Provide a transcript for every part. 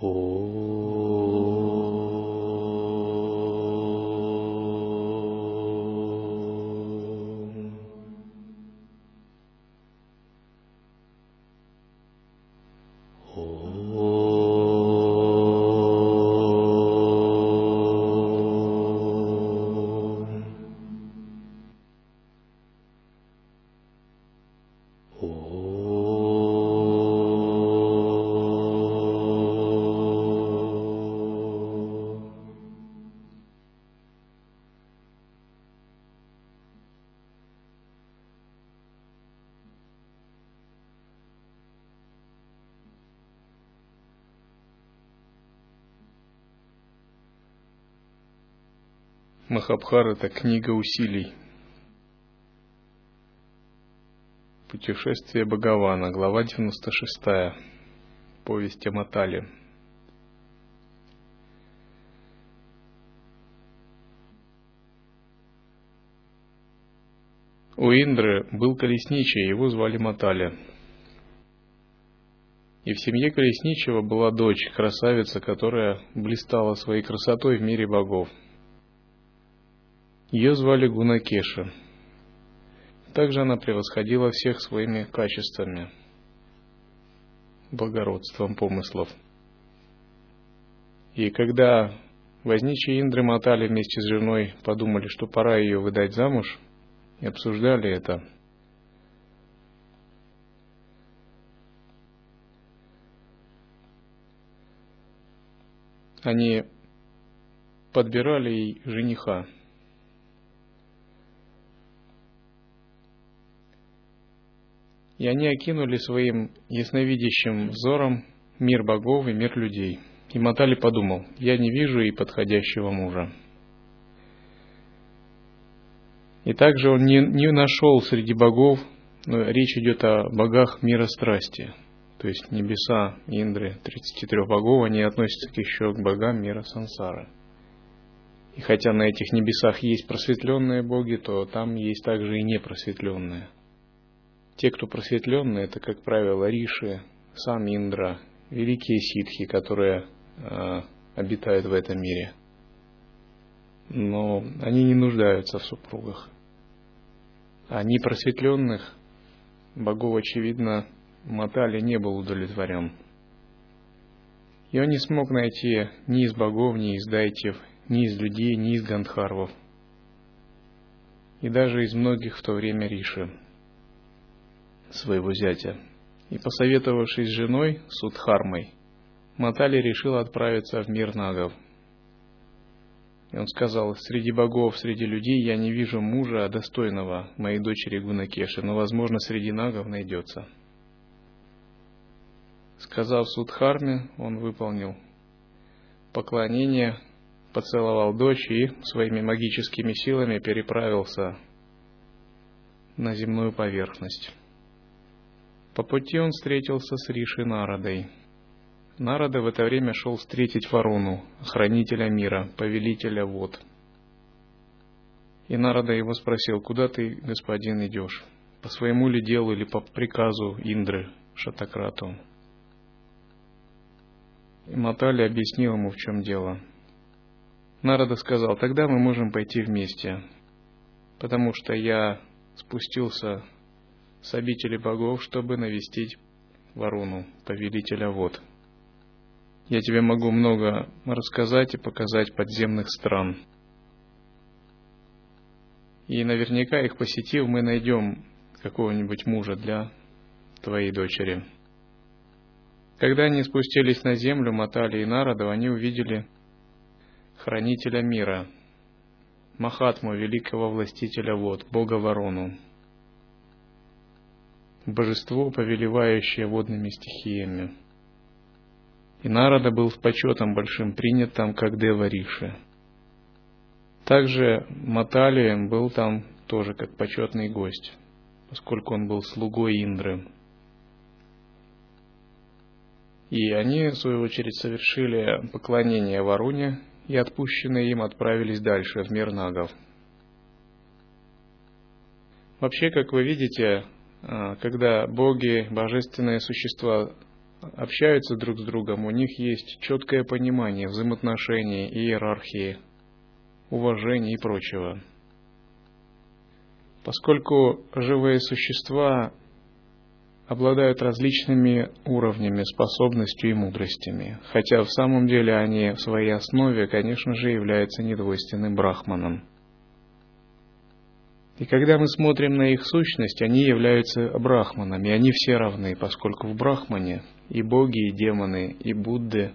哦。Махабхарата – книга усилий. Путешествие Бхагавана, глава 96. Повесть о Матале. У Индры был колесничий, его звали Маталя. И в семье колесничего была дочь, красавица, которая блистала своей красотой в мире богов – ее звали Гунакеша. Также она превосходила всех своими качествами, благородством помыслов. И когда возничие Индры Матали вместе с женой подумали, что пора ее выдать замуж, и обсуждали это, они подбирали ей жениха – и они окинули своим ясновидящим взором мир богов и мир людей. И Матали подумал, я не вижу и подходящего мужа. И также он не, не нашел среди богов, но речь идет о богах мира страсти, то есть небеса Индры, 33 богов, они относятся еще к богам мира сансары. И хотя на этих небесах есть просветленные боги, то там есть также и непросветленные – те, кто просветленные, это, как правило, Риши, сам Индра, великие ситхи, которые э, обитают в этом мире. Но они не нуждаются в супругах. Они просветленных богов, очевидно, Матали не был удовлетворен. И он не смог найти ни из богов, ни из дайтев, ни из людей, ни из гандхарвов. И даже из многих в то время Риши своего зятя. И посоветовавшись с женой, Судхармой, Матали решил отправиться в мир нагов. И он сказал, среди богов, среди людей я не вижу мужа, достойного моей дочери Гунакеши, но, возможно, среди нагов найдется. Сказав Судхарме, он выполнил поклонение, поцеловал дочь и своими магическими силами переправился на земную поверхность. По пути он встретился с Риши Народой. Народа в это время шел встретить Варуну, хранителя мира, повелителя вод. И Народа его спросил, куда ты, господин, идешь? По своему ли делу или по приказу Индры, Шатакрату? И Матали объяснил ему, в чем дело. Народа сказал, тогда мы можем пойти вместе, потому что я спустился с обители богов, чтобы навестить Варуну, повелителя вод. Я тебе могу много рассказать и показать подземных стран. И наверняка их посетив, мы найдем какого-нибудь мужа для твоей дочери. Когда они спустились на землю, мотали и народу, они увидели хранителя мира, Махатму, великого властителя вод, бога Варону, божество, повелевающее водными стихиями. И Нарада был с почетом большим принят там, как Дева Риши. Также Матали был там тоже как почетный гость, поскольку он был слугой Индры. И они, в свою очередь, совершили поклонение Варуне и отпущенные им отправились дальше, в мир нагов. Вообще, как вы видите, когда боги, божественные существа общаются друг с другом, у них есть четкое понимание взаимоотношений, иерархии, уважения и прочего. Поскольку живые существа обладают различными уровнями, способностью и мудростями, хотя в самом деле они в своей основе, конечно же, являются недвойственным брахманом. И когда мы смотрим на их сущность, они являются брахманами, они все равны, поскольку в брахмане и боги, и демоны, и Будды,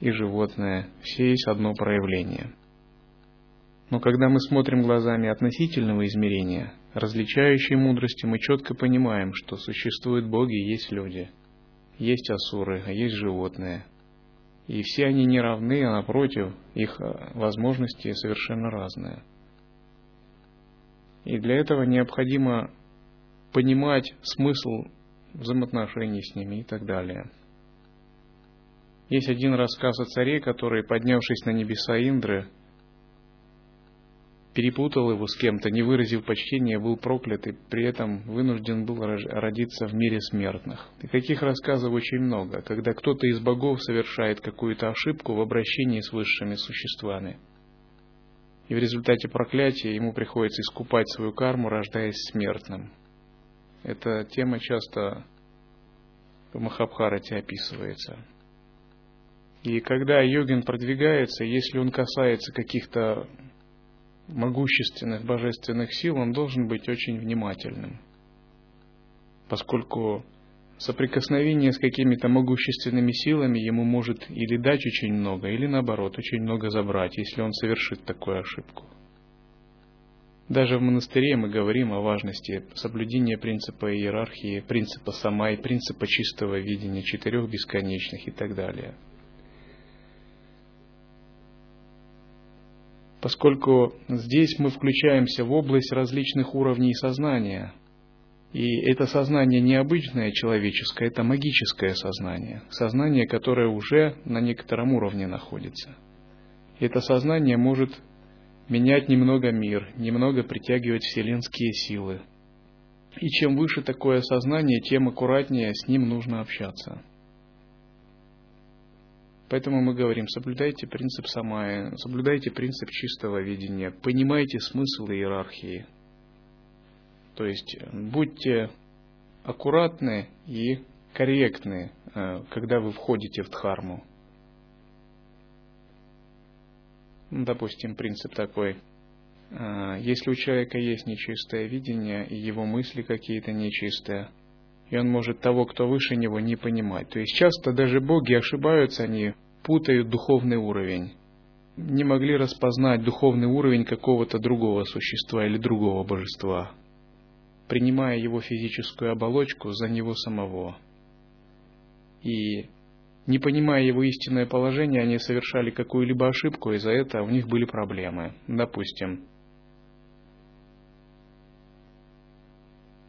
и животное, все есть одно проявление. Но когда мы смотрим глазами относительного измерения, различающей мудрости, мы четко понимаем, что существуют боги и есть люди, есть асуры, а есть животные. И все они не равны, а напротив, их э, возможности совершенно разные. И для этого необходимо понимать смысл взаимоотношений с ними и так далее. Есть один рассказ о царе, который, поднявшись на небеса Индры, перепутал его с кем-то, не выразив почтения, был проклят и при этом вынужден был родиться в мире смертных. И таких рассказов очень много, когда кто-то из богов совершает какую-то ошибку в обращении с высшими существами. И в результате проклятия ему приходится искупать свою карму, рождаясь смертным. Эта тема часто в Махабхарате описывается. И когда йогин продвигается, если он касается каких-то могущественных божественных сил, он должен быть очень внимательным, поскольку соприкосновение с какими-то могущественными силами ему может или дать очень много, или наоборот, очень много забрать, если он совершит такую ошибку. Даже в монастыре мы говорим о важности соблюдения принципа иерархии, принципа самай, принципа чистого видения четырех бесконечных и так далее – поскольку здесь мы включаемся в область различных уровней сознания. И это сознание необычное человеческое, это магическое сознание, сознание, которое уже на некотором уровне находится. Это сознание может менять немного мир, немного притягивать вселенские силы. И чем выше такое сознание, тем аккуратнее с ним нужно общаться. Поэтому мы говорим, соблюдайте принцип самая, соблюдайте принцип чистого видения, понимайте смысл иерархии. То есть будьте аккуратны и корректны, э, когда вы входите в дхарму. Ну, допустим, принцип такой. Э, если у человека есть нечистое видение, и его мысли какие-то нечистые, и он может того, кто выше него, не понимать. То есть часто даже боги ошибаются, они путают духовный уровень. Не могли распознать духовный уровень какого-то другого существа или другого божества, принимая его физическую оболочку за него самого. И не понимая его истинное положение, они совершали какую-либо ошибку, и за это у них были проблемы. Допустим,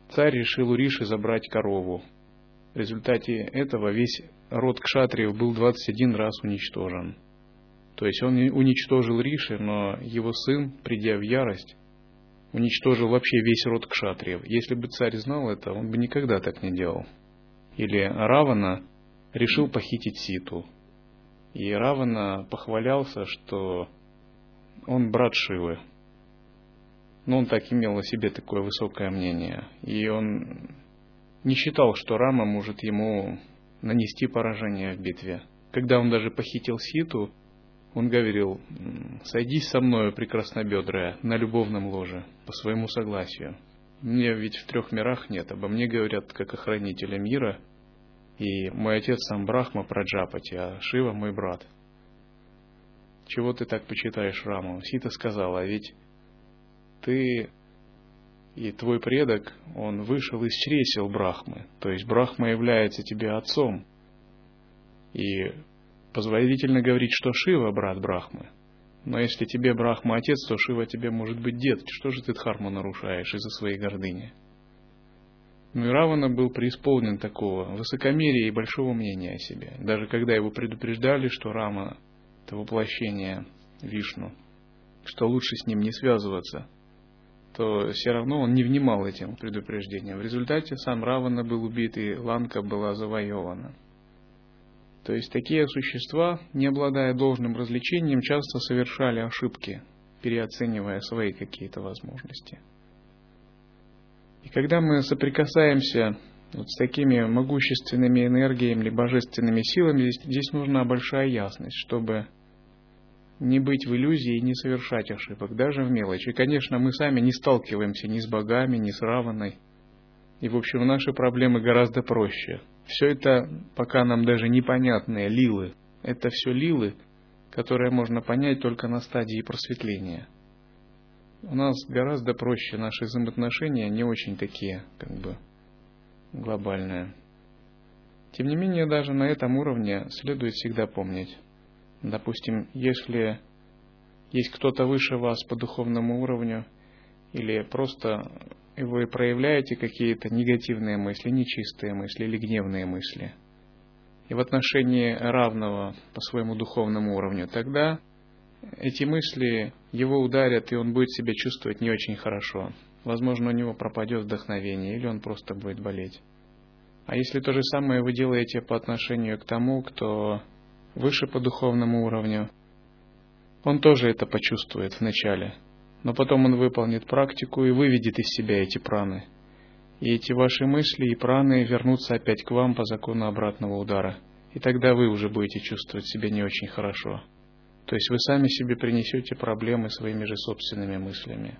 царь решил у Риши забрать корову. В результате этого весь род кшатриев был 21 раз уничтожен. То есть он уничтожил Риши, но его сын, придя в ярость, уничтожил вообще весь род кшатриев. Если бы царь знал это, он бы никогда так не делал. Или Равана решил похитить Ситу. И Равана похвалялся, что он брат Шивы. Но он так имел о себе такое высокое мнение. И он не считал, что Рама может ему нанести поражение в битве. Когда он даже похитил Ситу, он говорил, сойдись со мною, прекраснобедрая, на любовном ложе, по своему согласию. Мне ведь в трех мирах нет, обо мне говорят как о хранителе мира, и мой отец сам Брахма Праджапати, а Шива мой брат. Чего ты так почитаешь Раму? Сита сказала, «А ведь ты и твой предок, он вышел из чресел Брахмы, то есть Брахма является тебе отцом. И позволительно говорить, что Шива брат Брахмы. Но если тебе Брахма отец, то Шива тебе может быть дед. Что же ты дхарму нарушаешь из-за своей гордыни? И Равана был преисполнен такого высокомерия и большого мнения о себе. Даже когда его предупреждали, что Рама – это воплощение Вишну, что лучше с ним не связываться – то все равно он не внимал этим предупреждениям. В результате сам Равана был убит, и Ланка была завоевана. То есть такие существа, не обладая должным развлечением, часто совершали ошибки, переоценивая свои какие-то возможности. И когда мы соприкасаемся вот с такими могущественными энергиями или божественными силами, здесь, здесь нужна большая ясность, чтобы не быть в иллюзии и не совершать ошибок, даже в мелочи. И, конечно, мы сами не сталкиваемся ни с богами, ни с раваной. И, в общем, наши проблемы гораздо проще. Все это пока нам даже непонятные лилы. Это все лилы, которые можно понять только на стадии просветления. У нас гораздо проще наши взаимоотношения, не очень такие, как бы, глобальные. Тем не менее, даже на этом уровне следует всегда помнить, Допустим, если есть кто-то выше вас по духовному уровню, или просто вы проявляете какие-то негативные мысли, нечистые мысли или гневные мысли, и в отношении равного по своему духовному уровню, тогда эти мысли его ударят, и он будет себя чувствовать не очень хорошо. Возможно, у него пропадет вдохновение, или он просто будет болеть. А если то же самое вы делаете по отношению к тому, кто выше по духовному уровню, он тоже это почувствует вначале, но потом он выполнит практику и выведет из себя эти праны. И эти ваши мысли и праны вернутся опять к вам по закону обратного удара. И тогда вы уже будете чувствовать себя не очень хорошо. То есть вы сами себе принесете проблемы своими же собственными мыслями.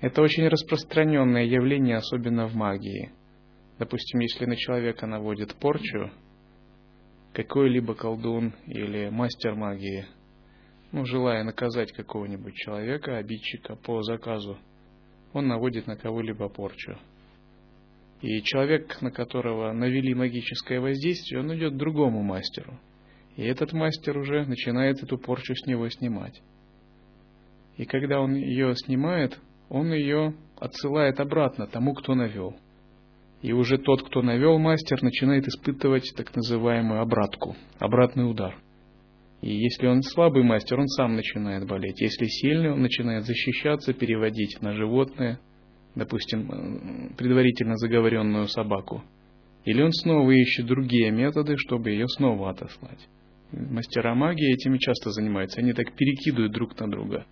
Это очень распространенное явление, особенно в магии. Допустим, если на человека наводит порчу, какой-либо колдун или мастер магии, ну, желая наказать какого-нибудь человека, обидчика по заказу, он наводит на кого-либо порчу. И человек, на которого навели магическое воздействие, он идет к другому мастеру. И этот мастер уже начинает эту порчу с него снимать. И когда он ее снимает, он ее отсылает обратно тому, кто навел – и уже тот, кто навел мастер, начинает испытывать так называемую обратку, обратный удар. И если он слабый мастер, он сам начинает болеть. Если сильный, он начинает защищаться, переводить на животное, допустим, э, предварительно заговоренную собаку. Или он снова ищет другие методы, чтобы ее снова отослать. Мастера магии этими часто занимаются. Они так перекидывают друг на друга.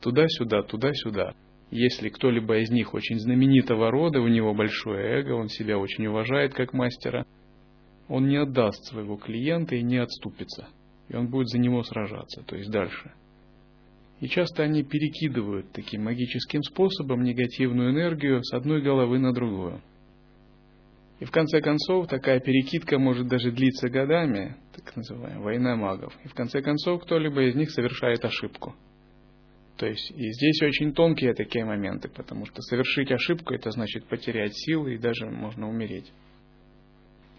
Туда-сюда, туда-сюда. Если кто-либо из них очень знаменитого рода, у него большое эго, он себя очень уважает как мастера, он не отдаст своего клиента и не отступится. И он будет за него сражаться, то есть дальше. И часто они перекидывают таким магическим способом негативную энергию с одной головы на другую. И в конце концов, такая перекидка может даже длиться годами, так называемая война магов. И в конце концов, кто-либо из них совершает ошибку – то есть и здесь очень тонкие такие моменты, потому что совершить ошибку это значит потерять силы и даже можно умереть.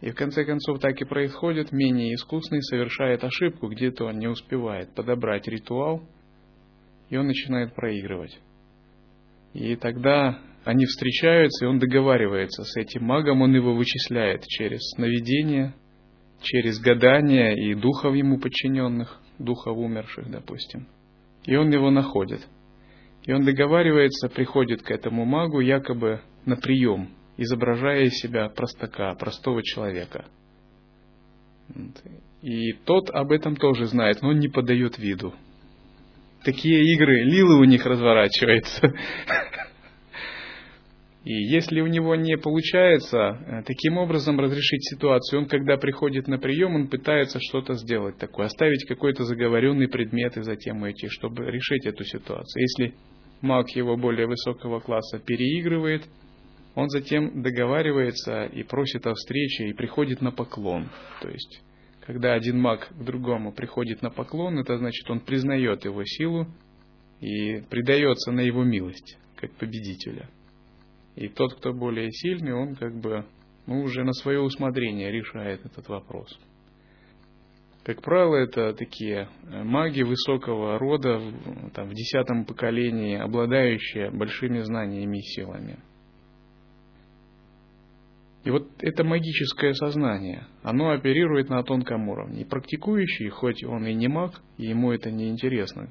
И в конце концов так и происходит, менее искусный совершает ошибку, где-то он не успевает подобрать ритуал, и он начинает проигрывать. И тогда они встречаются, и он договаривается с этим магом, он его вычисляет через сновидение, через гадания и духов ему подчиненных, духов умерших, допустим. И он его находит. И он договаривается, приходит к этому магу якобы на прием, изображая из себя простака, простого человека. И тот об этом тоже знает, но он не подает виду. Такие игры, лилы у них разворачиваются. И если у него не получается э, таким образом разрешить ситуацию, он когда приходит на прием, он пытается что-то сделать такое, оставить какой-то заговоренный предмет и затем уйти, чтобы решить эту ситуацию. Если маг его более высокого класса переигрывает, он затем договаривается и просит о встрече и приходит на поклон. То есть, когда один маг к другому приходит на поклон, это значит, он признает его силу и предается на его милость, как победителя. И тот, кто более сильный, он как бы ну, уже на свое усмотрение решает этот вопрос. Как правило, это такие э, маги высокого рода, там, в десятом поколении, обладающие большими знаниями и силами. И вот это магическое сознание, оно оперирует на тонком уровне. И практикующий, хоть он и не маг, и ему это не интересно,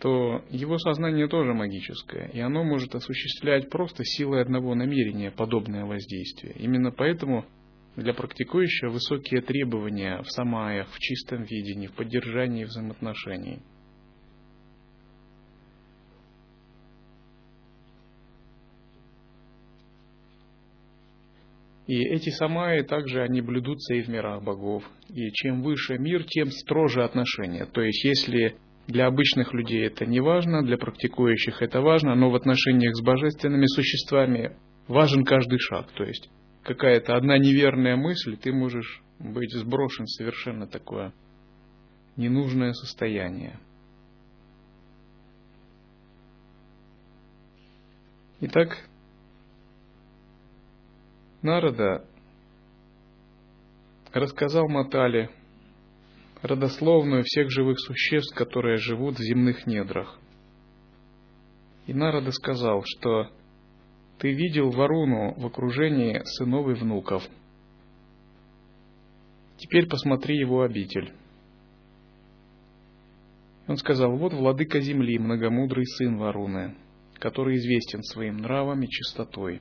то его сознание тоже магическое, и оно может осуществлять просто силой одного намерения подобное воздействие. Именно поэтому Для практикующего высокие требования в самаях, в чистом видении, в поддержании взаимоотношений. И эти самаи также они блюдутся и в мирах богов. И чем выше мир, тем строже отношения. То есть, если для обычных людей это не важно, для практикующих это важно, но в отношениях с божественными существами важен каждый шаг. То есть, какая-то одна неверная мысль, ты можешь быть сброшен совершенно такое ненужное состояние. Итак, Нарада рассказал Матали родословную всех живых существ, которые живут в земных недрах. И Нарада сказал, что ты видел Варуну в окружении сынов и внуков. Теперь посмотри его обитель. Он сказал, вот владыка земли, многомудрый сын Варуны, который известен своим нравом и чистотой.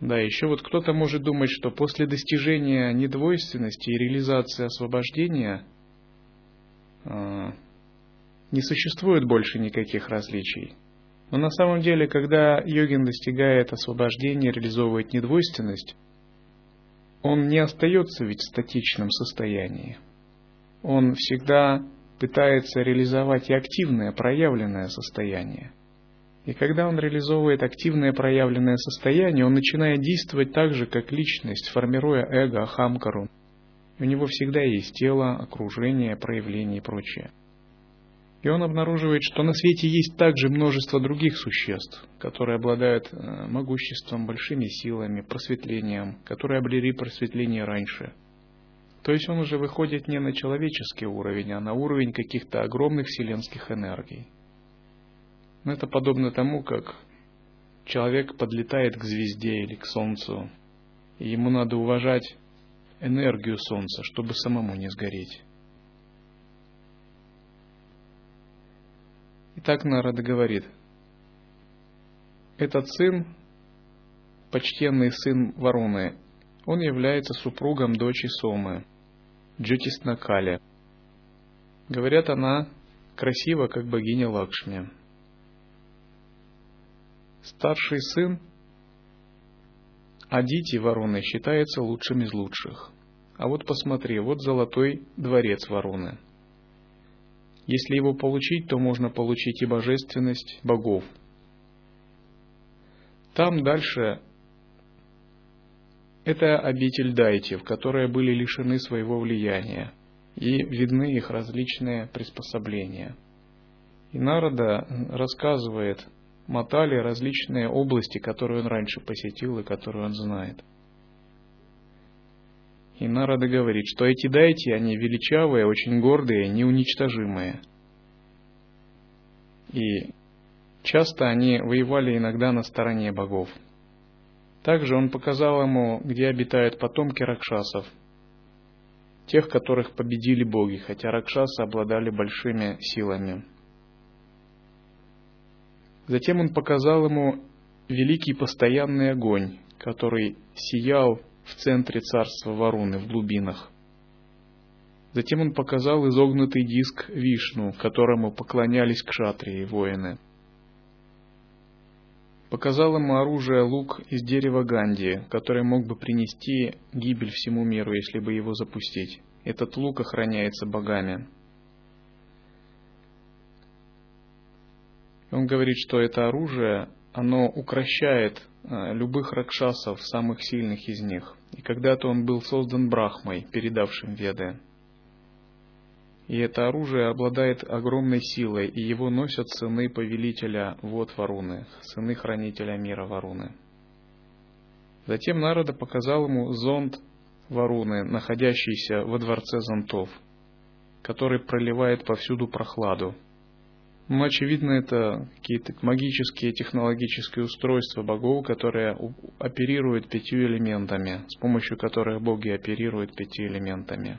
Да, еще вот кто-то может думать, что после достижения недвойственности и реализации освобождения э, не существует больше никаких различий. Но на самом деле, когда йогин достигает освобождения, реализовывает недвойственность, он не остается ведь в статичном состоянии. Он всегда пытается реализовать и активное, проявленное состояние. И когда он реализовывает активное проявленное состояние, он начинает действовать так же, как личность, формируя эго, ахамкару. У него всегда есть тело, окружение, проявление и прочее. И он обнаруживает, что на свете есть также множество других существ, которые обладают э, могуществом, большими силами, просветлением, которые обрели просветление раньше. То есть он уже выходит не на человеческий уровень, а на уровень каких-то огромных вселенских энергий. Но это подобно тому, как человек подлетает к звезде или к Солнцу, и ему надо уважать энергию Солнца, чтобы самому не сгореть. Итак, Нарада говорит, этот сын, почтенный сын Варуны, он является супругом дочери Сомы, Джутиснакали. Говорят, она красива, как богиня Лакшми. Старший сын Адити Варуны считается лучшим из лучших. А вот посмотри, вот золотой дворец Варуны. Если его получить, то можно получить и божественность богов. Там дальше это обитель Дайтев, которые были лишены своего влияния, и видны их различные приспособления. И Народа рассказывает мотали различные области, которые он раньше посетил и которые он знает. И Нарада говорит, что эти дайти, они величавые, очень гордые, неуничтожимые. И часто они воевали иногда на стороне богов. Также он показал ему, где обитают потомки ракшасов, тех, которых победили боги, хотя ракшасы обладали большими силами. Затем он показал ему великий постоянный огонь, который сиял в центре царства Варуны, в глубинах. Затем он показал изогнутый диск Вишну, которому поклонялись кшатрии, воины. Показал ему оружие лук из дерева Ганди, который мог бы принести гибель всему миру, если бы его запустить. Этот лук охраняется богами. Он говорит, что это оружие, оно укращает э, любых ракшасов, самых сильных из них. И когда-то он был создан Брахмой, передавшим Веды. И это оружие обладает огромной силой, и его носят сыны повелителя Вод Варуны, сыны хранителя мира Варуны. Затем Народа показал ему зонд Варуны, находящийся во дворце зонтов, который проливает повсюду прохладу, ну, очевидно, это какие-то магические технологические устройства богов, которые оперируют пятью элементами, с помощью которых боги оперируют пятью элементами.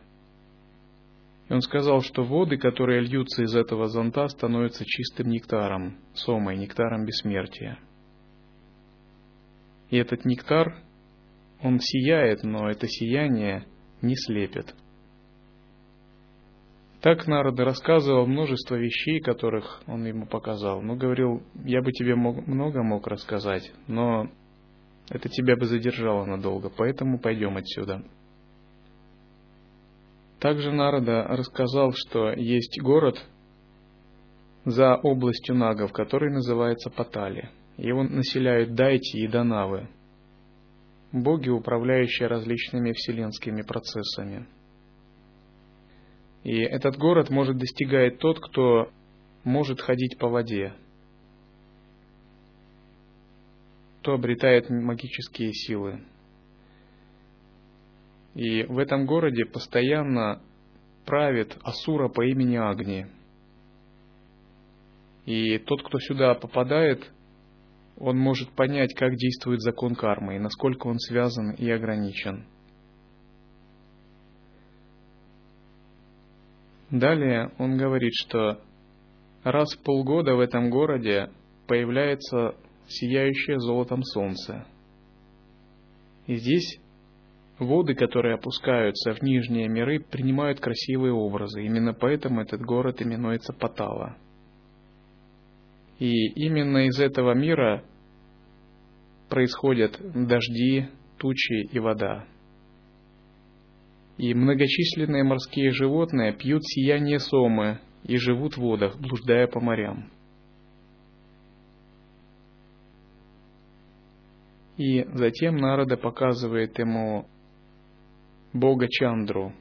И он сказал, что воды, которые льются из этого зонта, становятся чистым нектаром, сомой, нектаром бессмертия. И этот нектар, он сияет, но это сияние не слепит. Так Народа рассказывал множество вещей, которых он ему показал. Но говорил, я бы тебе мог, много мог рассказать, но это тебя бы задержало надолго, поэтому пойдем отсюда. Также Народа рассказал, что есть город за областью нагов, который называется Патали. Его населяют Дайти и Данавы, боги, управляющие различными вселенскими процессами – и этот город может достигать тот, кто может ходить по воде, кто обретает магические силы. И в этом городе постоянно правит Асура по имени Агни. И тот, кто сюда попадает, он может понять, как действует закон кармы и насколько он связан и ограничен – Далее он говорит, что раз в полгода в этом городе появляется сияющее золотом солнце. И здесь воды, которые опускаются в нижние миры, принимают красивые образы. Именно поэтому этот город именуется Патала. И именно из этого мира происходят дожди, тучи и вода и многочисленные морские животные пьют сияние сомы и живут в водах, блуждая по морям. И затем Нарада показывает ему Бога Чандру,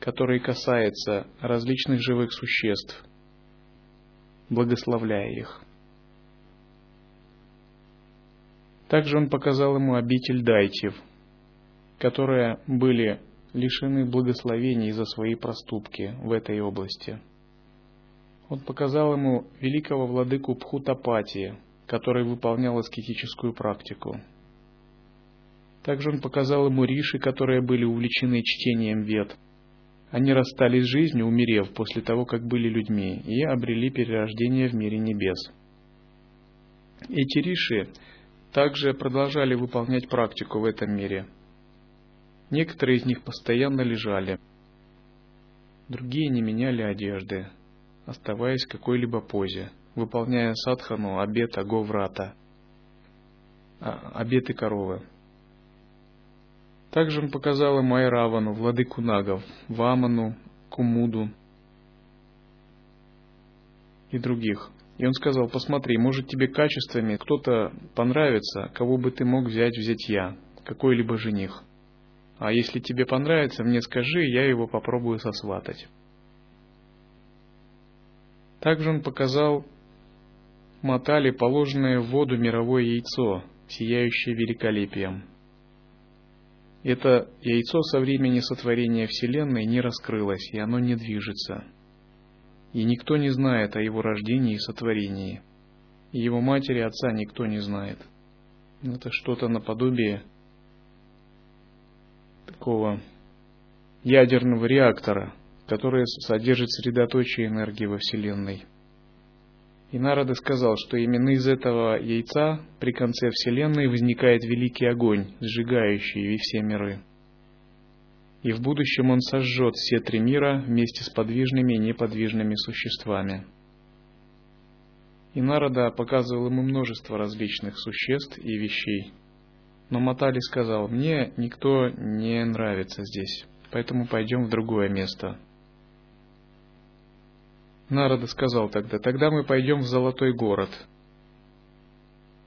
который касается различных живых существ, благословляя их. Также он показал ему обитель дайтев, которые были лишены благословений за свои проступки в этой области. Он показал ему великого владыку Пхутапати, который выполнял аскетическую практику. Также он показал ему риши, которые были увлечены чтением вет. Они расстались с жизнью, умерев после того, как были людьми, и обрели перерождение в мире небес. Эти риши также продолжали выполнять практику в этом мире – Некоторые из них постоянно лежали, другие не меняли одежды, оставаясь в какой-либо позе, выполняя садхану обета говрата, а, обеты коровы. Также он показал им Айравану, владыку нагов, Ваману, Кумуду и других. И он сказал, посмотри, может тебе качествами кто-то понравится, кого бы ты мог взять взять я, какой-либо жених. А если тебе понравится, мне скажи, я его попробую сосватать. Также он показал Матали положенное в воду мировое яйцо, сияющее великолепием. Это яйцо со времени сотворения Вселенной не раскрылось, и оно не движется. И никто не знает о его рождении и сотворении. И его матери отца никто не знает. Это что-то наподобие такого ядерного реактора, который содержит средоточие энергии во Вселенной. И Нарада сказал, что именно из этого яйца при конце Вселенной возникает великий огонь, сжигающий все миры. И в будущем он сожжет все три мира вместе с подвижными и неподвижными существами. И Нарада показывал ему множество различных существ и вещей – но Матали сказал, мне никто не нравится здесь, поэтому пойдем в другое место. Нарада сказал тогда, тогда мы пойдем в Золотой город.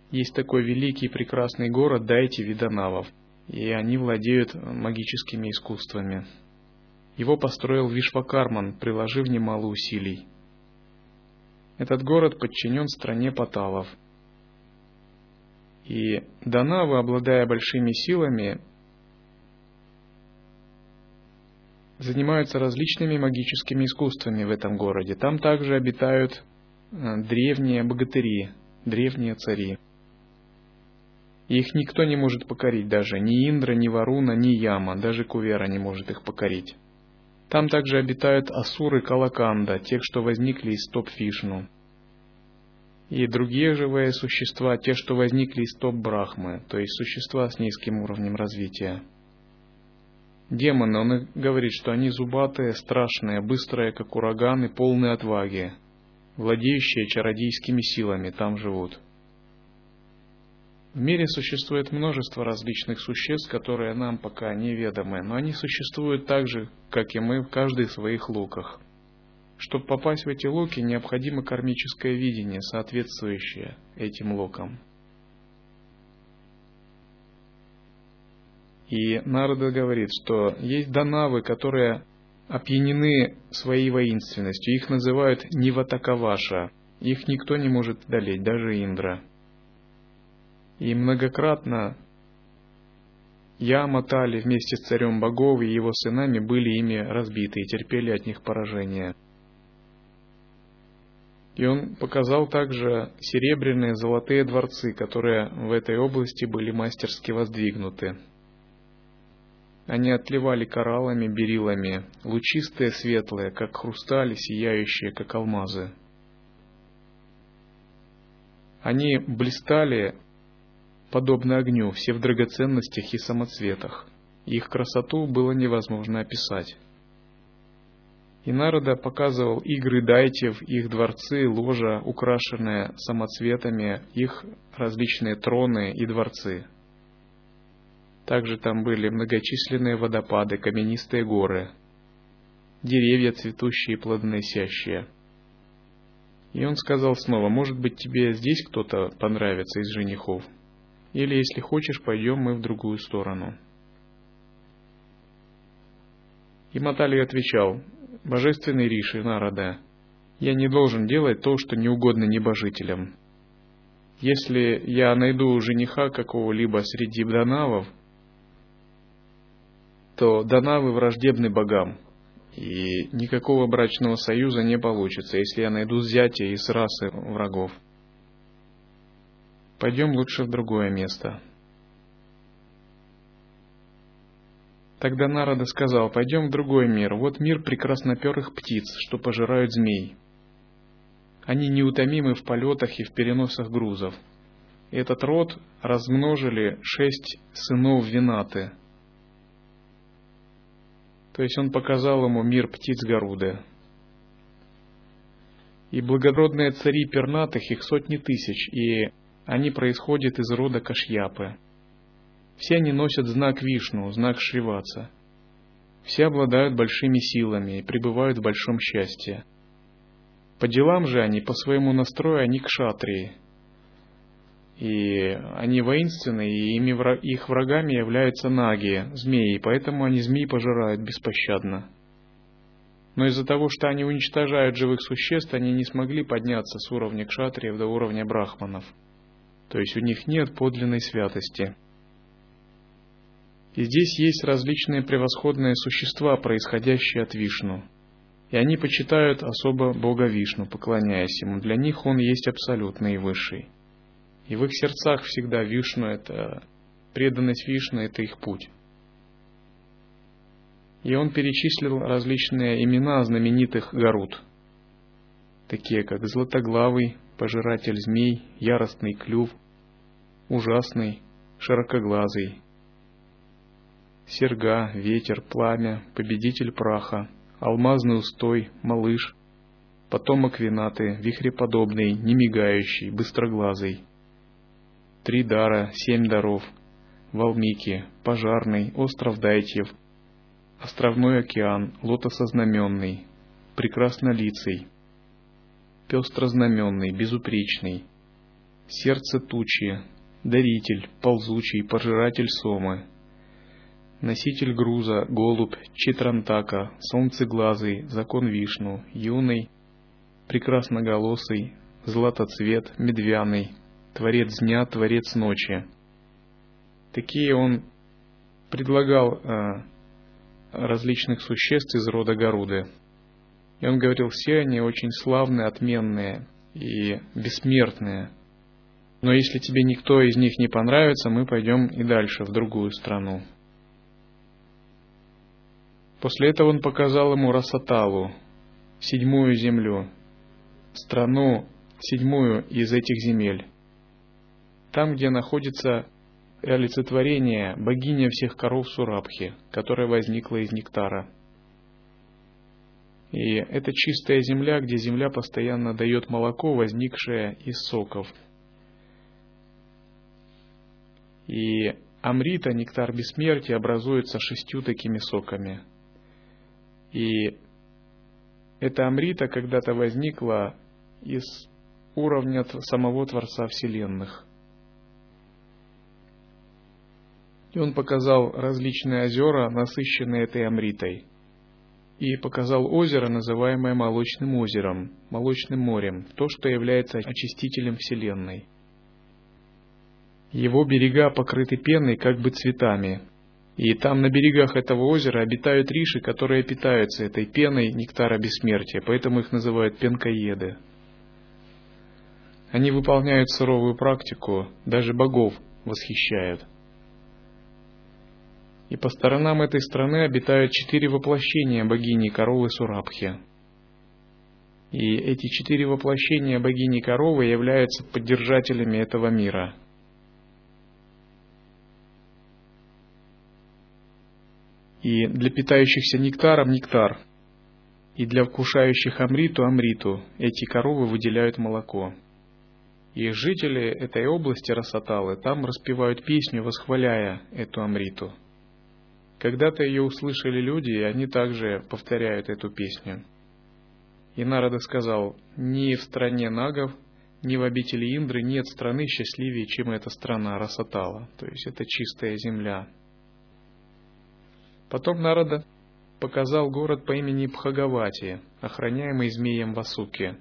Есть такой великий и прекрасный город, дайте виданавов, и они владеют магическими искусствами. Его построил Вишвакарман, приложив немало усилий. Этот город подчинен стране Паталов – и Данавы, обладая большими силами, занимаются различными магическими искусствами в этом городе. Там также обитают э, древние богатыри, древние цари. Их никто не может покорить даже, ни Индра, ни Варуна, ни Яма, даже Кувера не может их покорить. Там также обитают асуры Калаканда, тех, что возникли из стоп Фишну. И другие живые существа, те, что возникли из топ Брахмы, то есть существа с низким уровнем развития. Демоны, он говорит, что они зубатые, страшные, быстрые, как ураганы, полные отваги, владеющие чародейскими силами, там живут. В мире существует множество различных существ, которые нам пока неведомы, но они существуют так же, как и мы, в каждой своих луках. Чтобы попасть в эти луки, необходимо кармическое видение, соответствующее этим лукам. И Нарада говорит, что есть данавы, которые опьянены своей воинственностью. Их называют Ниватакаваша. Их никто не может одолеть, даже Индра. И многократно я, Матали, вместе с царем богов и его сынами были ими разбиты и терпели от них поражение. И он показал также серебряные золотые дворцы, которые в этой области были мастерски воздвигнуты. Они отливали кораллами, берилами, лучистые, светлые, как хрустали, сияющие, как алмазы. Они блистали, подобно огню, все в драгоценностях и самоцветах. Их красоту было невозможно описать. И Народа показывал игры дайтев, их дворцы, ложа, украшенные самоцветами, их различные троны и дворцы – также там были многочисленные водопады, каменистые горы, деревья цветущие и плодоносящие. И он сказал снова, может быть тебе здесь кто-то понравится из женихов? Или, если хочешь, пойдем мы в другую сторону. И Матали отвечал, Божественный Риши Нарада, я не должен делать то, что не угодно небожителям. Если я найду жениха какого-либо среди данавов, то Данавы враждебны богам, и никакого брачного союза не получится, если я найду зятя из расы врагов. Пойдем лучше в другое место. Тогда Нарада сказал, пойдем в другой мир. Вот мир прекрасноперых птиц, что пожирают змей. Они неутомимы в полетах и в переносах грузов. Этот род размножили шесть сынов Винаты – то есть он показал ему мир птиц Горуды. И благородные цари пернатых, их сотни тысяч, и они происходят из рода Кашьяпы. Все они носят знак Вишну, знак Шриваца. Все обладают большими силами и пребывают в большом счастье. По делам же они, по своему настрою, они кшатрии – и они воинственны, и ими, их врагами являются наги, змеи, поэтому они змеи пожирают беспощадно. Но из-за того, что они уничтожают живых существ, они не смогли подняться с уровня кшатриев до уровня брахманов. То есть у них нет подлинной святости. И здесь есть различные превосходные существа, происходящие от Вишну. И они почитают особо Бога Вишну, поклоняясь Ему. Для них Он есть абсолютный и высший. И в их сердцах всегда Вишну – это преданность Вишну – это их путь. И он перечислил различные имена знаменитых Гарут, такие как Златоглавый, Пожиратель змей, Яростный клюв, Ужасный, Широкоглазый, Серга, Ветер, Пламя, Победитель праха, Алмазный устой, Малыш, Потомок винаты, Вихреподобный, Немигающий, Быстроглазый – три дара, семь даров, Валмики, Пожарный, Остров Дайтьев, Островной океан, Лотосознаменный, Прекраснолицый, Пестрознаменный, Безупречный, Сердце тучи, Даритель, Ползучий, Пожиратель сомы, Носитель груза, Голубь, Читрантака, Солнцеглазый, Закон Вишну, Юный, Прекрасноголосый, Златоцвет, Медвяный, Творец дня, Творец ночи. Такие он предлагал э, различных существ из рода Горуды. И он говорил, все они очень славные, отменные и бессмертные. Но если тебе никто из них не понравится, мы пойдем и дальше, в другую страну. После этого он показал ему Расаталу, седьмую землю, страну седьмую из этих земель. Там, где находится олицетворение богиня всех коров Сурабхи, которая возникла из нектара. И это чистая земля, где земля постоянно дает молоко, возникшее из соков. И амрита, нектар бессмертия, образуется шестью такими соками. И эта амрита когда-то возникла из уровня самого Творца Вселенных. И он показал различные озера, насыщенные этой амритой. И показал озеро, называемое Молочным озером, Молочным морем, то, что является очистителем Вселенной. Его берега покрыты пеной, как бы цветами. И там на берегах этого озера обитают риши, которые питаются этой пеной нектара бессмертия, поэтому их называют пенкоеды. Они выполняют суровую практику, даже богов восхищают – и по сторонам этой страны обитают четыре воплощения богини коровы Сурабхи. И эти четыре воплощения богини коровы являются поддержателями этого мира. И для питающихся нектаром нектар, и для вкушающих амриту амриту эти коровы выделяют молоко. И жители этой области Расаталы там распевают песню, восхваляя эту амриту – когда-то ее услышали люди, и они также повторяют эту песню. И Нарада сказал, ни в стране нагов, ни в обители Индры нет страны счастливее, чем эта страна Расатала, то есть это чистая земля. Потом Нарада показал город по имени Пхагавати, охраняемый змеем Васуки.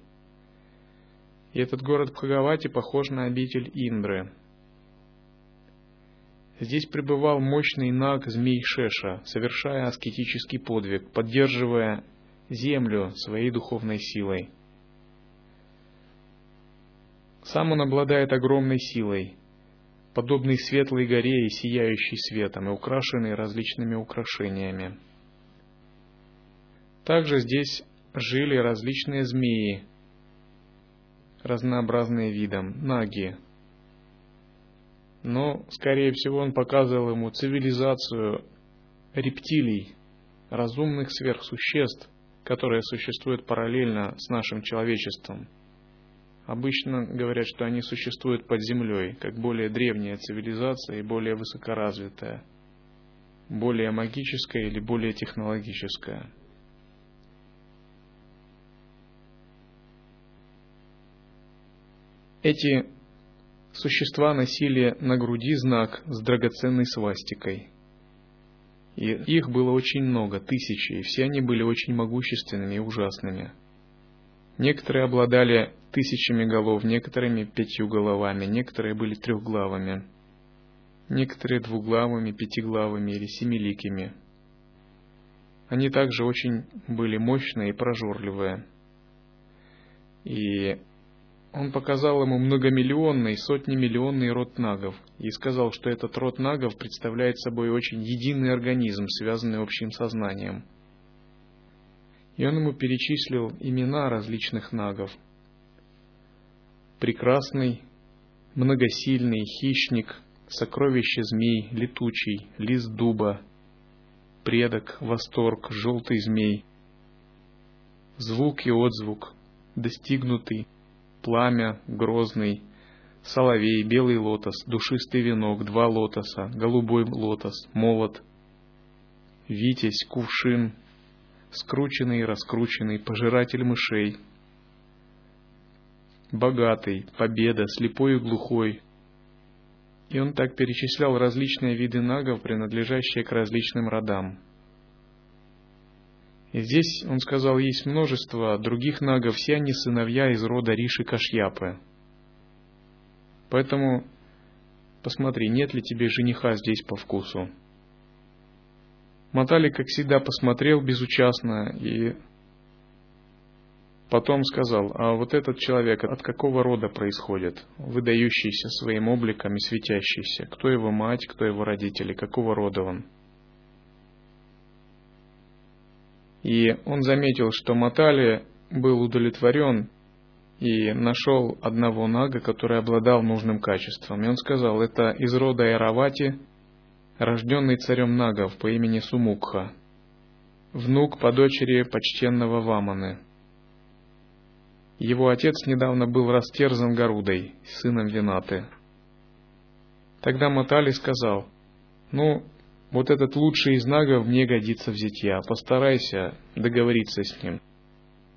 И этот город Пхагавати похож на обитель Индры, Здесь пребывал мощный наг змей Шеша, совершая аскетический подвиг, поддерживая землю своей духовной силой. Сам он обладает огромной силой, подобный светлой горе и сияющей светом, и украшенный различными украшениями. Также здесь жили различные змеи, разнообразные видом, наги, но, скорее всего, он показывал ему цивилизацию рептилий, разумных сверхсуществ, которые существуют параллельно с нашим человечеством. Обычно говорят, что они существуют под землей, как более древняя цивилизация и более высокоразвитая, более магическая или более технологическая. Эти существа носили на груди знак с драгоценной свастикой. И их было очень много, тысячи, и все они были очень могущественными и ужасными. Некоторые обладали тысячами голов, некоторыми пятью головами, некоторые были трехглавыми, некоторые двуглавыми, пятиглавыми или семиликими. Они также очень были мощные и прожорливые. И он показал ему многомиллионный, сотнемиллионный род нагов и сказал, что этот род нагов представляет собой очень единый организм, связанный общим сознанием. И он ему перечислил имена различных нагов. Прекрасный, многосильный, хищник, сокровище змей, летучий, лист дуба, предок, восторг, желтый змей, звук и отзвук, достигнутый, пламя, грозный, соловей, белый лотос, душистый венок, два лотоса, голубой лотос, молот, витязь, кувшин, скрученный и раскрученный, пожиратель мышей, богатый, победа, слепой и глухой. И он так перечислял различные виды нагов, принадлежащие к различным родам. И здесь, он сказал, есть множество других нагов, все они сыновья из рода Риши Кашьяпы. Поэтому посмотри, нет ли тебе жениха здесь по вкусу. Матали, как всегда, посмотрел безучастно и потом сказал, а вот этот человек от какого рода происходит, выдающийся своим обликом и светящийся? Кто его мать, кто его родители, какого рода он? И он заметил, что Матали был удовлетворен и нашел одного нага, который обладал нужным качеством. И он сказал, это из рода Эравати, рожденный царем нагов по имени Сумукха, внук по дочери почтенного Ваманы. Его отец недавно был растерзан Гарудой, сыном Винаты. Тогда Матали сказал, ну, вот этот лучший из нагов мне годится в зятья, постарайся договориться с ним.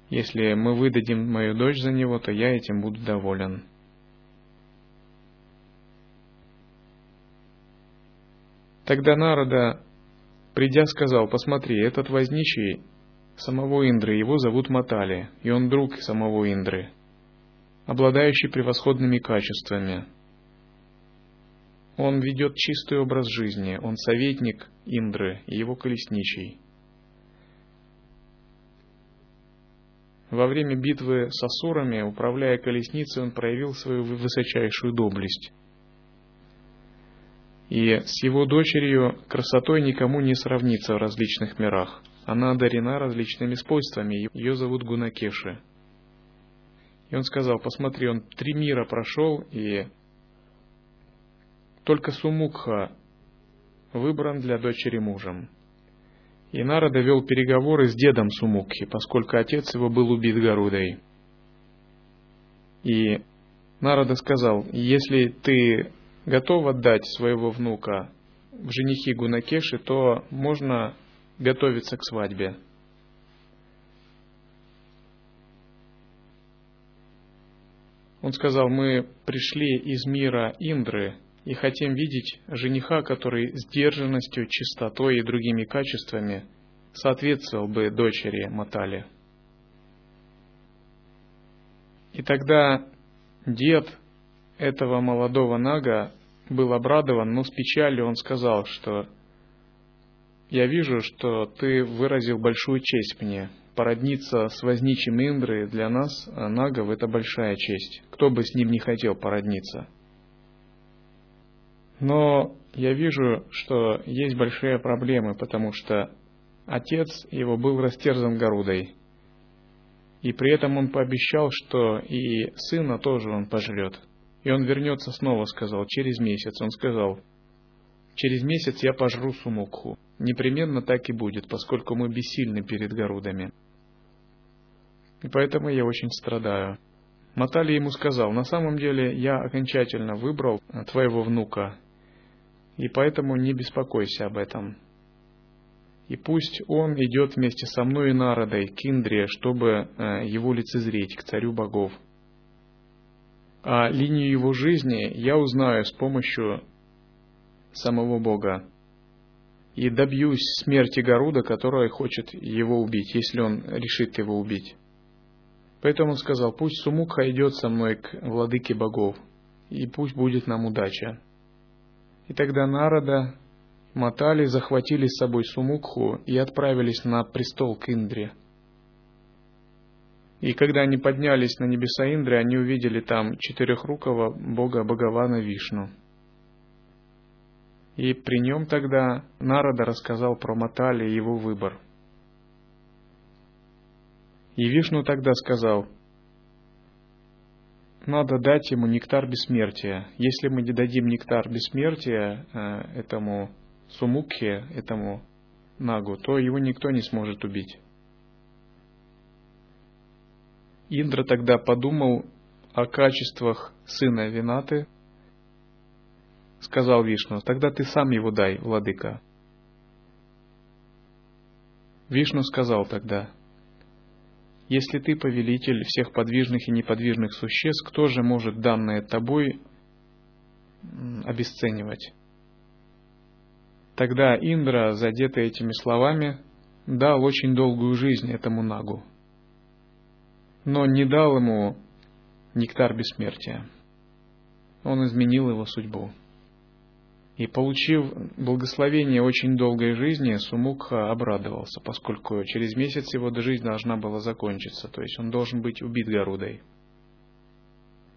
Если мы выдадим мою дочь за него, то я этим буду доволен. Тогда Народа, придя, сказал, посмотри, этот возничий самого Индры, его зовут Матали, и он друг самого Индры, обладающий превосходными качествами. Он ведет чистый образ жизни, он советник Индры и его колесничий. Во время битвы с асурами, управляя колесницей, он проявил свою высочайшую доблесть. И с его дочерью красотой никому не сравнится в различных мирах. Она одарена различными свойствами. Ее зовут Гунакеши. И он сказал, посмотри, он три мира прошел, и только Сумукха выбран для дочери мужем. И Нара довел переговоры с дедом Сумукхи, поскольку отец его был убит Гарудой. И Нарада сказал, если ты готов отдать своего внука в женихи Гунакеши, то можно готовиться к свадьбе. Он сказал, мы пришли из мира Индры и хотим видеть жениха, который сдержанностью, чистотой и другими качествами соответствовал бы дочери Матали. И тогда дед этого молодого нага был обрадован, но с печалью он сказал, что «Я вижу, что ты выразил большую честь мне. Породниться с возничим Индры для нас, нагов, это большая честь. Кто бы с ним не хотел породниться?» Но я вижу, что есть большие проблемы, потому что отец его был растерзан Гарудой. И при этом он пообещал, что и сына тоже он пожрет. И он вернется снова, сказал, через месяц. Он сказал, через месяц я пожру Сумукху. Непременно так и будет, поскольку мы бессильны перед Гарудами. И поэтому я очень страдаю. Матали ему сказал, на самом деле я окончательно выбрал твоего внука, и поэтому не беспокойся об этом. И пусть он идет вместе со мной и народой к Индре, чтобы э, его лицезреть, к царю богов. А линию его жизни я узнаю с помощью самого Бога. И добьюсь смерти Гаруда, которая хочет его убить, если он решит его убить. Поэтому он сказал, пусть Сумукха идет со мной к владыке богов, и пусть будет нам удача. И тогда Нарада, Матали захватили с собой Сумукху и отправились на престол к Индре. И когда они поднялись на небеса Индры, они увидели там четырехрукого бога Бхагавана Вишну. И при нем тогда Нарада рассказал про Матали и его выбор. И Вишну тогда сказал, надо дать ему нектар бессмертия. Если мы не дадим нектар бессмертия э, этому сумукхе, этому нагу, то его никто не сможет убить. Индра тогда подумал о качествах сына Винаты, сказал Вишну, тогда ты сам его дай, владыка. Вишну сказал тогда, если ты повелитель всех подвижных и неподвижных существ, кто же может данное тобой обесценивать? Тогда Индра, задетый этими словами, дал очень долгую жизнь этому Нагу, но не дал ему нектар бессмертия. Он изменил его судьбу. И получив благословение очень долгой жизни, Сумукха обрадовался, поскольку через месяц его жизнь должна была закончиться, то есть он должен быть убит Гарудой.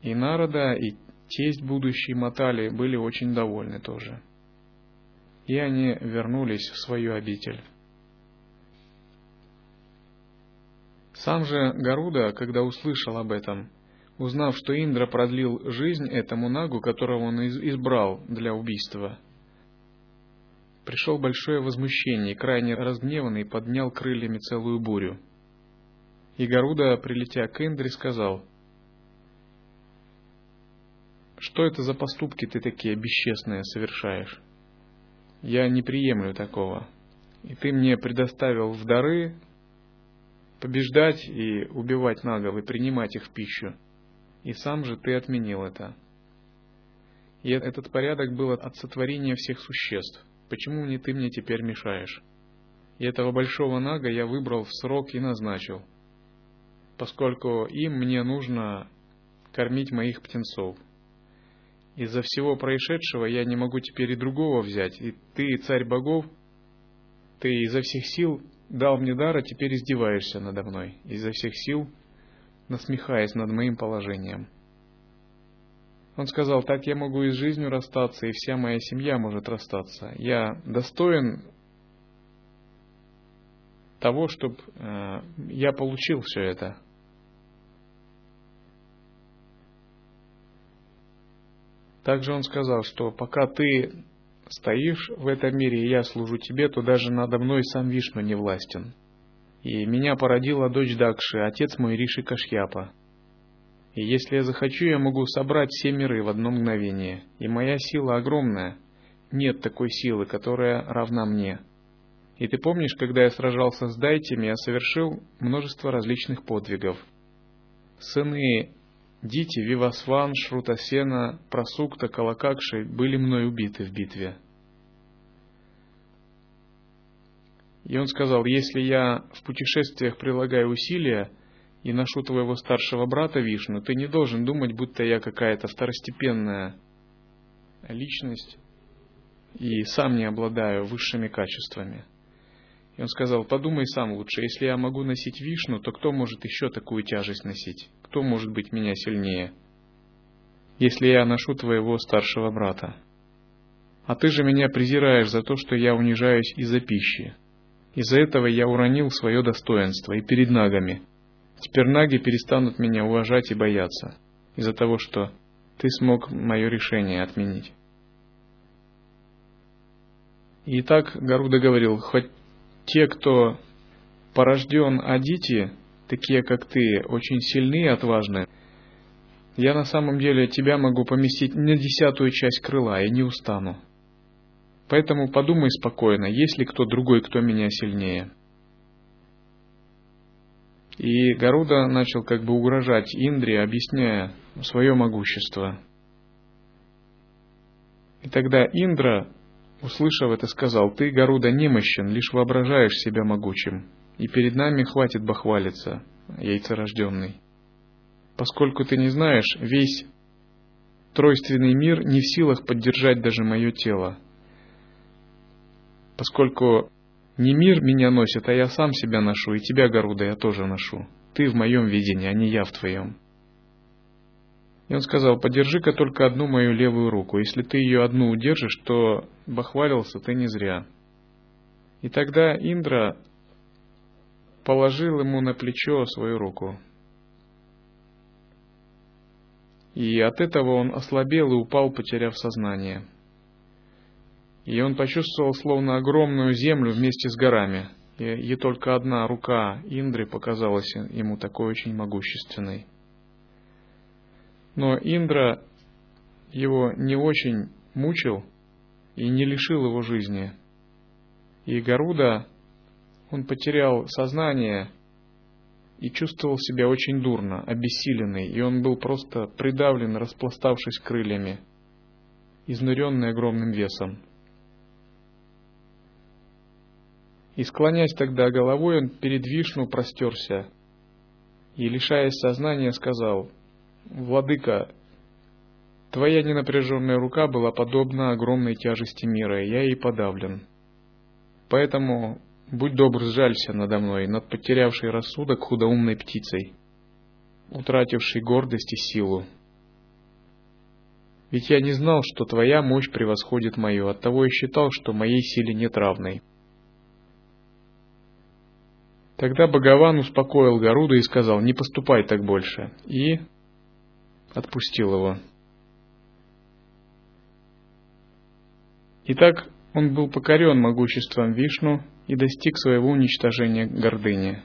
И Народа, и тесть будущий Матали были очень довольны тоже. И они вернулись в свою обитель. Сам же Гаруда, когда услышал об этом, узнав, что Индра продлил жизнь этому нагу, которого он избрал для убийства, пришел большое возмущение, крайне разгневанный поднял крыльями целую бурю. И Гаруда, прилетя к Индре, сказал, «Что это за поступки ты такие бесчестные совершаешь? Я не приемлю такого. И ты мне предоставил в дары побеждать и убивать нагов и принимать их в пищу. И сам же ты отменил это. И этот порядок был от сотворения всех существ. Почему не ты мне теперь мешаешь? И этого большого нага я выбрал в срок и назначил, поскольку им мне нужно кормить моих птенцов. Из-за всего происшедшего я не могу теперь и другого взять, и ты, царь богов, ты изо всех сил дал мне дар, а теперь издеваешься надо мной, изо всех сил насмехаясь над моим положением. Он сказал, так я могу и с жизнью расстаться, и вся моя семья может расстаться. Я достоин того, чтобы э, я получил все это. Также он сказал, что пока ты стоишь в этом мире, и я служу тебе, то даже надо мной сам Вишну не властен. И меня породила дочь Дакши, отец мой Риши Кашьяпа. И если я захочу, я могу собрать все миры в одно мгновение. И моя сила огромная. Нет такой силы, которая равна мне. И ты помнишь, когда я сражался с дайтями, я совершил множество различных подвигов. Сыны Дити, Вивасван, Шрутасена, Прасукта, Калакакши были мной убиты в битве. И он сказал, если я в путешествиях прилагаю усилия, и ношу твоего старшего брата Вишну, ты не должен думать, будто я какая-то второстепенная личность и сам не обладаю высшими качествами. И он сказал, подумай сам лучше, если я могу носить Вишну, то кто может еще такую тяжесть носить? Кто может быть меня сильнее? Если я ношу твоего старшего брата. А ты же меня презираешь за то, что я унижаюсь из-за пищи. Из-за этого я уронил свое достоинство и перед нагами, Теперь наги перестанут меня уважать и бояться из-за того, что ты смог мое решение отменить. И так Гаруда говорил, хоть те, кто порожден Адити, такие как ты, очень сильны и отважны, я на самом деле тебя могу поместить на десятую часть крыла и не устану. Поэтому подумай спокойно, есть ли кто другой, кто меня сильнее. И Гаруда начал как бы угрожать Индре, объясняя свое могущество. И тогда Индра, услышав это, сказал, «Ты, Гаруда, немощен, лишь воображаешь себя могучим, и перед нами хватит бахвалиться, яйцерожденный. Поскольку ты не знаешь, весь тройственный мир не в силах поддержать даже мое тело, поскольку не мир меня носит, а я сам себя ношу, и тебя, Гаруда, я тоже ношу. Ты в моем видении, а не я в твоем. И он сказал, подержи-ка только одну мою левую руку. Если ты ее одну удержишь, то бахвалился ты не зря. И тогда Индра положил ему на плечо свою руку. И от этого он ослабел и упал, потеряв сознание и он почувствовал словно огромную землю вместе с горами, и, и только одна рука Индры показалась ему такой очень могущественной. Но Индра его не очень мучил и не лишил его жизни. И Гаруда, он потерял сознание и чувствовал себя очень дурно, обессиленный, и он был просто придавлен, распластавшись крыльями, изнуренный огромным весом. И склонясь тогда головой, он перед Вишну простерся и, лишаясь сознания, сказал, «Владыка, твоя ненапряженная рука была подобна огромной тяжести мира, и я ей подавлен. Поэтому будь добр, сжалься надо мной, над потерявшей рассудок худоумной птицей, утратившей гордость и силу. Ведь я не знал, что твоя мощь превосходит мою, оттого и считал, что моей силе нет равной. Тогда Бхагаван успокоил Гаруду и сказал, не поступай так больше. И отпустил его. Итак, он был покорен могуществом Вишну и достиг своего уничтожения гордыни.